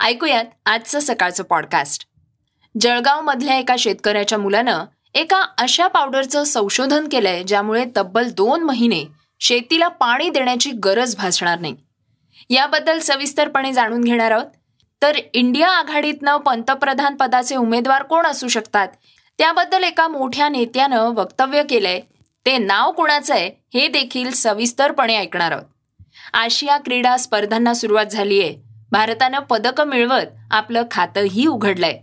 ऐकूयात आजचं सकाळचं पॉडकास्ट जळगावमधल्या एका शेतकऱ्याच्या मुलानं एका अशा पावडरचं संशोधन केलंय ज्यामुळे तब्बल दोन महिने शेतीला पाणी देण्याची गरज भासणार नाही. याबद्दल सविस्तरपणे जाणून घेणार आहोत. तर इंडिया आघाडीतनं पंतप्रधान पदाचे उमेदवार कोण असू शकतात? त्याबद्दल एका मोठ्या नेत्यानं वक्तव्य केलंय. ते नाव कोणाचं आहे हे देखील सविस्तरपणे ऐकणार आहोत. आशिया क्रीडा स्पर्धांना सुरुवात झाली आहे भारतानं पदकं मिळवत आपलं खातंही उघडलंय.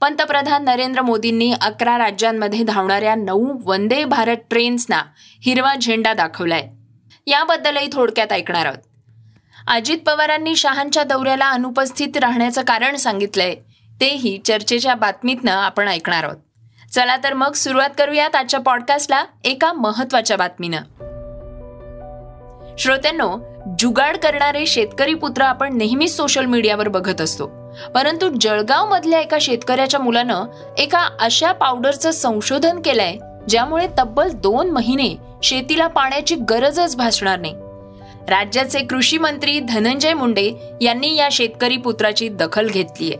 पंतप्रधान नरेंद्र मोदींनी अकरा राज्यांमध्ये धावणाऱ्या नऊ वंदे भारत ट्रेन्सना हिरवा झेंडा दाखवलाय. याबद्दलही थोडक्यात ऐकणार आहोत. अजित पवारांनी शहांच्या दौऱ्याला अनुपस्थित राहण्याचं कारण सांगितलंय तेही चर्चेच्या बातमीतनं आपण ऐकणार आहोत. चला तर मग सुरुवात करूयात आजच्या पॉडकास्टला एका महत्त्वाच्या बातमीनं. श्रोत्यांनो जुगाड करणारे शेतकरी पुत्र आपण नेहमीच सोशल मीडियावर बघत असतो. परंतु जळगाव मधल्या एका शेतकऱ्याच्या मुलानं एका अशा पावडरचं संशोधन केलंय ज्यामुळे तब्बल दोन महिने शेतीला पाण्याची गरजच भासणार नाही. राज्याचे कृषी मंत्री धनंजय मुंडे यांनी या शेतकरी पुत्राची दखल घेतलीय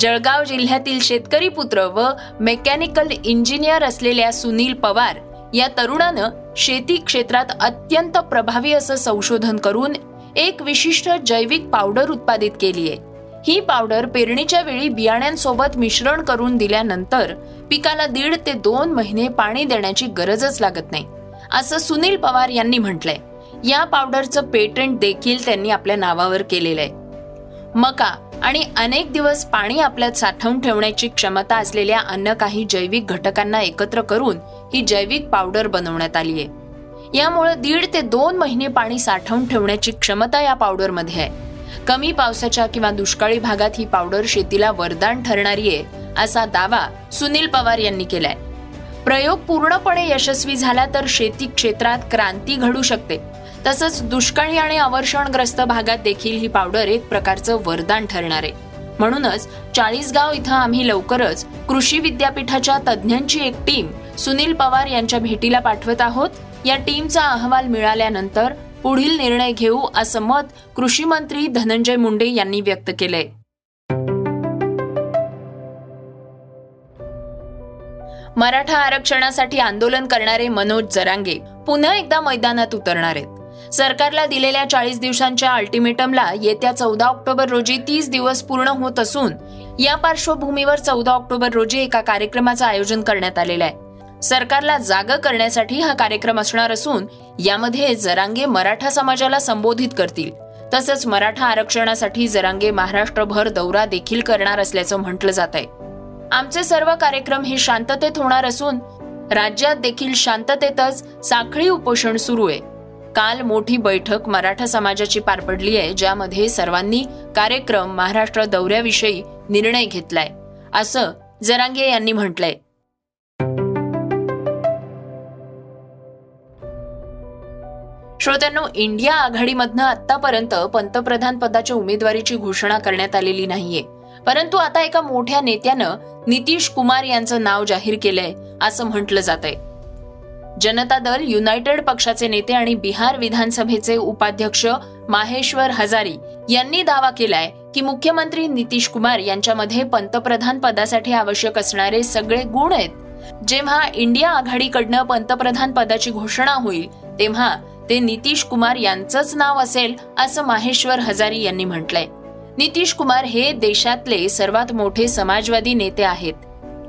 जळगाव जिल्ह्यातील शेतकरी पुत्र व मेकॅनिकल इंजिनियर असलेल्या सुनील पवार या तरुणानं शेती क्षेत्रात अत्यंत प्रभावी असं संशोधन करून एक विशिष्ट जैविक पावडर उत्पादित केली आहे ही पावडर पेरणीच्या वेळी बियाण्यांसोबत मिश्रण करून दिल्यानंतर पिकाला दीड ते दोन महिने पाणी देण्याची गरजच लागत नाही असं सुनील पवार यांनी म्हटलंय. या पावडरचं पेटंट देखील त्यांनी आपल्या नावावर केलेलं आहे मका आणि अनेक दिवस पाणी आपल्यात साठवून ठेवण्याची क्षमता असलेल्या अन्य काही जैविक घटकांना एकत्र करून ही जैविक पावडर बनवण्यात आली आहे. यामुळे दीड ते दोन महिने पाणी साठवून ठेवण्याची क्षमता या पावडरमध्ये आहे. कमी पावसाच्या किंवा दुष्काळी भागात ही पावडर शेतीला वरदान ठरणारी आहे असा दावा सुनील पवार यांनी केलाय. प्रयोग पूर्णपणे यशस्वी झाला तर शेती क्षेत्रात क्रांती घडू शकते. तसंच दुष्काळी आणि अवर्षणग्रस्त भागात देखील ही पावडर एक प्रकारचं वरदान ठरणार आहे. म्हणूनच चाळीसगाव इथं आम्ही लवकरच कृषी विद्यापीठाच्या तज्ज्ञांची एक टीम सुनील पवार यांच्या भेटीला पाठवत आहोत. या टीमचा अहवाल मिळाल्यानंतर पुढील निर्णय घेऊ असं मत कृषी मंत्री धनंजय मुंडे यांनी व्यक्त केलंय. मराठा आरक्षणासाठी आंदोलन करणारे मनोज जरांगे पुन्हा एकदा मैदानात उतरणार आहेत. सरकारला दिलेल्या चाळीस दिवसांच्या अल्टिमेटमला येत्या चौदा ऑक्टोबर रोजी तीस दिवस पूर्ण होत असून या पार्श्वभूमीवर चौदा ऑक्टोबर रोजी एका कार्यक्रमाचं आयोजन करण्यात आलेलं आहे. सरकारला जाग करण्यासाठी हा कार्यक्रम असणार असून यामध्ये जरांगे मराठा समाजाला संबोधित करतील. तसंच मराठा आरक्षणासाठी जरांगे महाराष्ट्रभर दौरा देखील करणार असल्याचं म्हटलं जात आहे आमचे सर्व कार्यक्रम हे शांततेत होणार असून राज्यात देखील शांततेतच साखळी उपोषण सुरू आहे. काल मोठी बैठक मराठा समाजाची पार पडली आहे ज्यामध्ये सर्वांनी कार्यक्रम महाराष्ट्र दौऱ्याविषयी निर्णय घेतलाय. असं जरांगे यांनी म्हटलंय. श्रोत्यांनो इंडिया आघाडीमधनं आतापर्यंत पंतप्रधान पदाच्या उमेदवारीची घोषणा करण्यात आलेली नाहीये. परंतु आता एका मोठ्या नेत्यानं नितीश कुमार यांचं नाव जाहीर केलंय असं म्हटलं जात आहे जनता दल युनायटेड पक्षाचे नेते आणि बिहार विधानसभेचे उपाध्यक्ष माहेश्वर हजारी यांनी दावा केलाय की मुख्यमंत्री नितीश कुमार यांच्यामध्ये पंतप्रधान पदासाठी आवश्यक असणारे सगळे गुण आहेत. जेव्हा इंडिया आघाडीकडनं पंतप्रधान पदाची घोषणा होईल तेव्हा ते नितीश कुमार यांचंच नाव असेल असं माहेश्वर हजारी यांनी म्हटलंय. नितीश कुमार हे देशातले सर्वात मोठे समाजवादी नेते आहेत.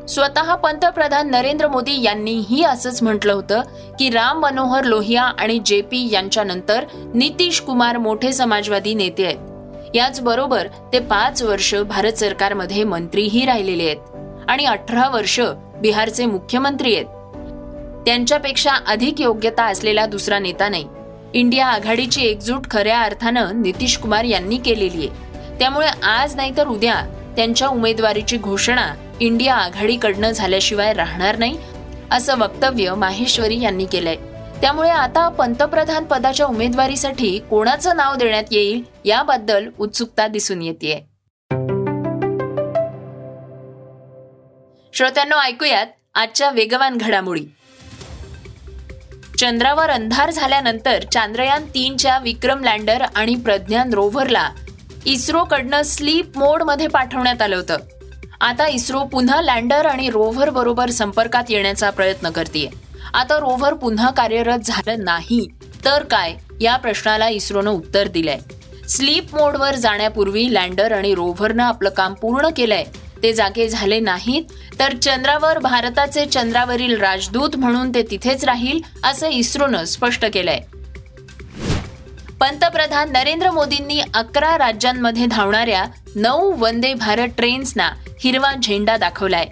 स्वतः पंतप्रधान नरेंद्र मोदी यांनीही असंच म्हटलं होतं की राम मनोहर लोहिया आणि जे पी यांच्यानंतर नितीश कुमार मोठे समाजवादी नेते आहेत. याचबरोबर ते पाच वर्ष भारत सरकारमध्ये मंत्रीही राहिलेले आहेत आणि अठरा वर्ष बिहारचे मुख्यमंत्री आहेत. त्यांच्यापेक्षा अधिक योग्यता असलेला दुसरा नेता नाही. इंडिया आघाडीची एकजूट खऱ्या अर्थानं नितीश कुमार यांनी केलेली आहे. त्यामुळे आज नाहीतर उद्या त्यांच्या उमेदवारीची घोषणा इंडिया आघाडीकडनं झाल्याशिवाय राहणार नाही असं वक्तव्य माहेश्वरी यांनी केलंय. त्यामुळे आता पंतप्रधान पदाच्या उमेदवारीसाठी कोणाचं नाव देण्यात येईल याबद्दल उत्सुकता दिसून येते श्रोत्यांनो ऐकूयात आजच्या वेगवान घडामोडी. चंद्रावर अंधार झाल्यानंतर चांद्रयान तीनच्या विक्रम लँडर आणि प्रज्ञान रोव्हरला इस्रोकडनं स्लीप मोडमध्ये पाठवण्यात आलं होतं. आता इस्रो पुन्हा लँडर आणि रोव्हर बरोबर संपर्कात येण्याचा प्रयत्न करते आता रोव्हर पुन्हा कार्यरत झालं नाही तर काय? या प्रश्नाला इस्रोनं उत्तर दिलंय. स्लीप मोडवर जाण्यापूर्वी लँडर आणि रोव्हरनं आपलं काम पूर्ण केलंय. ते जागे झाले नाहीत तर चंद्रावर भारताचे चंद्रावरील राजदूत म्हणून ते तिथेच राहील असं इस्रोनं स्पष्ट केलंय. पंतप्रधान नरेंद्र मोदींनी अकरा राज्यांमध्ये धावणाऱ्या नऊ वंदे भारत ट्रेन्सना हिरवा झेंडा दाखवलाय.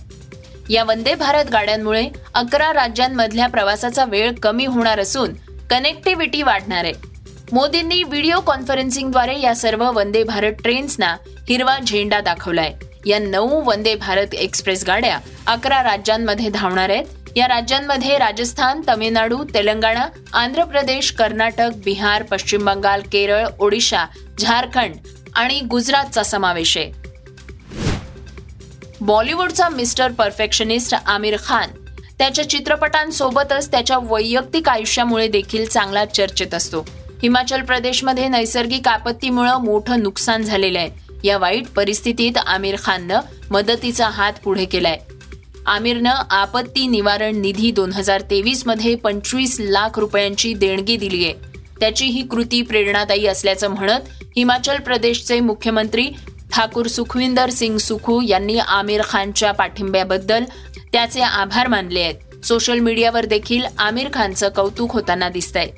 या वंदे भारत गाड्यांमुळे अकरा राज्यांमधल्या प्रवासाचा वेळ कमी होणार असून कनेक्टिव्हिटी वाढणार आहे. मोदींनी व्हिडिओ कॉन्फरन्सिंगद्वारे या सर्व वंदे भारत ट्रेन्सना हिरवा झेंडा दाखवलाय. या नऊ वंदे भारत एक्सप्रेस गाड्या अकरा राज्यांमध्ये धावणार आहेत. या राज्यांमध्ये राजस्थान तमिळनाडू तेलंगणा आंध्र प्रदेश कर्नाटक बिहार पश्चिम बंगाल केरळ ओडिशा झारखंड आणि गुजरातचा समावेश आहे. बॉलिवूडचा मिस्टर परफेक्शनिस्ट आमिर खान त्याच्या चित्रपटांसोबतच त्याच्या वैयक्तिक आयुष्यामुळे देखील चांगला चर्चेत असतो. हिमाचल प्रदेशमध्ये नैसर्गिक आपत्तीमुळे मोठं नुकसान झालेलं आहे. या वाईट परिस्थितीत आमिर खाननं मदतीचा हात पुढे केलाय. आमिरनं आपत्ती निवारण निधी दोन हजार तेवीसमध्ये पंचवीस लाख रुपयांची देणगी दिली आहे. त्याची ही कृती प्रेरणादायी असल्याचं म्हणत हिमाचल प्रदेशचे मुख्यमंत्री ठाकूर सुखविंदर सिंग सुखू यांनी आमिर खानच्या पाठिंब्याबद्दल त्याचे आभार मानले आहेत. सोशल मीडियावर देखील आमिर खानचं कौतुक होताना दिसतंय.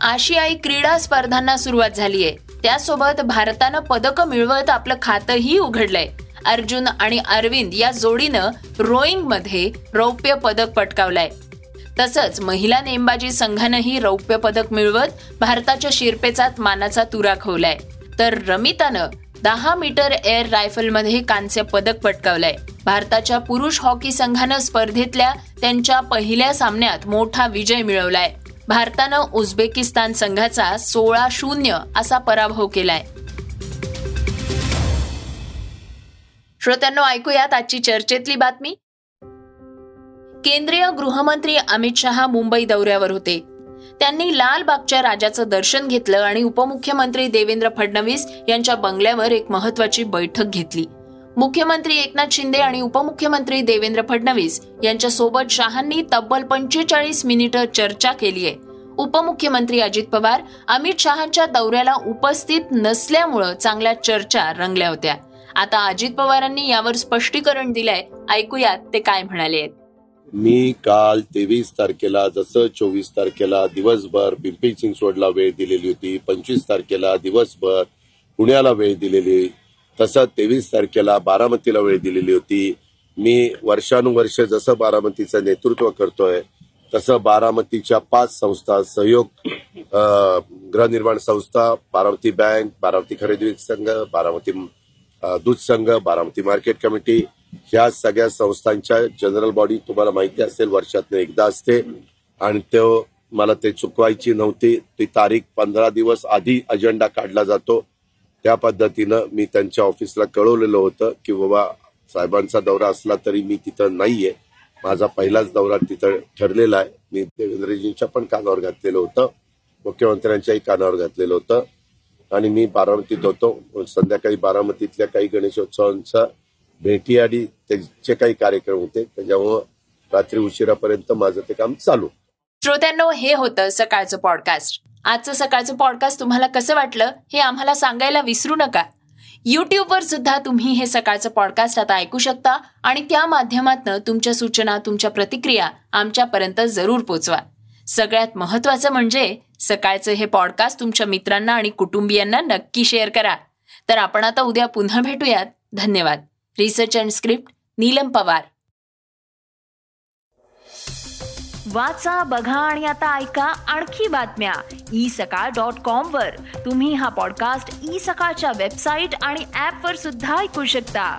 आशियाई क्रीडा स्पर्धांना सुरुवात झाली आहे त्यासोबत भारतानं पदकं मिळवत आपलं खातंही उघडलंय. अर्जुन आणि अरविंद या जोडीनं रोईंगमध्ये रौप्य पदक पटकावलंय. तसंच महिला नेमबाजी संघानंही रौप्य पदक मिळवत भारताच्या शिरपेचात मानाचा तुरा खवलाय. तर रमितानं दहा मीटर एअर रायफलमध्ये कांस्य पदक पटकावलंय. भारताच्या पुरुष हॉकी संघानं स्पर्धेतल्या त्यांच्या पहिल्या सामन्यात मोठा विजय मिळवलाय. भारतानं उझबेकिस्तान संघाचा सोळा शून्य असा पराभव केलाय. श्रोत्यांनो ऐकूयात आजची चर्चेतली बातमी. केंद्रीय गृहमंत्री अमित शहा मुंबई दौऱ्यावर होते. त्यांनी लालबागच्या राजाचं दर्शन घेतलं आणि उपमुख्यमंत्री देवेंद्र फडणवीस यांच्या बंगल्यावर एक महत्वाची बैठक घेतली. मुख्यमंत्री एकनाथ शिंदे आणि उपमुख्यमंत्री देवेंद्र फडणवीस यांच्यासोबत शहांनी तब्बल पंचेचाळीस मिनिटं चर्चा केली आहे. उपमुख्यमंत्री अजित पवार अमित शहांच्या दौऱ्याला उपस्थित नसल्यामुळं चांगल्या चर्चा रंगल्या होत्या. आता अजित पवारांनी यावर स्पष्टीकरण दिलंय. ऐकूयात ते काय म्हणाले आहेत. मी काल तेवीस तारखेला जसं चोवीस तारखेला दिवसभर पिंपरी चिंचवडला वेळ दिलेली होती पंचवीस तारखेला दिवसभर पुण्याला वेळ दिलेली तसं तेवीस तारखेला बारामतीला वेळ दिलेली होती. मी वर्षानुवर्ष जसं बारामतीचं नेतृत्व करतोय तसं बारामतीच्या पाच संस्था सहयोग गृहनिर्माण संस्था बारामती बँक बारामती खरेदी संघ बारामती दूध संघ बारामती मार्केट कमिटी ह्या सगळ्या संस्थांच्या जनरल बॉडी तुम्हाला माहिती असेल वर्षातनं एकदा असते. आणि तो मला ते चुकवायची नव्हती. ती तारीख पंधरा दिवस आधी अजेंडा काढला जातो. त्या पद्धतीनं मी त्यांच्या ऑफिसला कळवलेलं होतं की बाबा साहेबांचा दौरा असला तरी मी तिथं नाहीये. माझा पहिलाच दौरा तिथं ठरलेला आहे. मी देवेंद्रजींच्या पण कानावर घातलेलं होतं. मुख्यमंत्र्यांच्याही कानावर घातलेलं होतं. आणि मी बारामतीत होतो संध्याकाळी बारामतीतल्या काही गणेशोत्सवांचा भेटी आणि त्यांचे काही कार्यक्रम होते. त्याच्यामुळं रात्री उशिरापर्यंत माझं ते काम चालू. श्रोत्यांनो हे होतं सकाळचं पॉडकास्ट आजचं सकाळचं पॉडकास्ट तुम्हाला कसं वाटलं हे आम्हाला सांगायला विसरू नका. युट्यूबवर सुद्धा तुम्ही हे सकाळचं पॉडकास्ट आता ऐकू शकता आणि त्या माध्यमातून तुमच्या सूचना तुमच्या प्रतिक्रिया आमच्यापर्यंत जरूर पोचवा. सगळ्यात महत्वाचं म्हणजे सकाळचं हे पॉडकास्ट तुमच्या मित्रांना आणि कुटुंबियांना नक्की शेअर करा. तर आपण आता उद्या पुन्हा भेटूयात. धन्यवाद. Research and script Neelam Pawar. वाचा बघा आणि आता ऐका आणखी बातम्या. ई सकाळ डॉट कॉम वर. तुम्ही हा पॉडकास्ट ई सकाळच्या वेबसाईट आणि ऍप वर सुद्धा ऐकू शकता.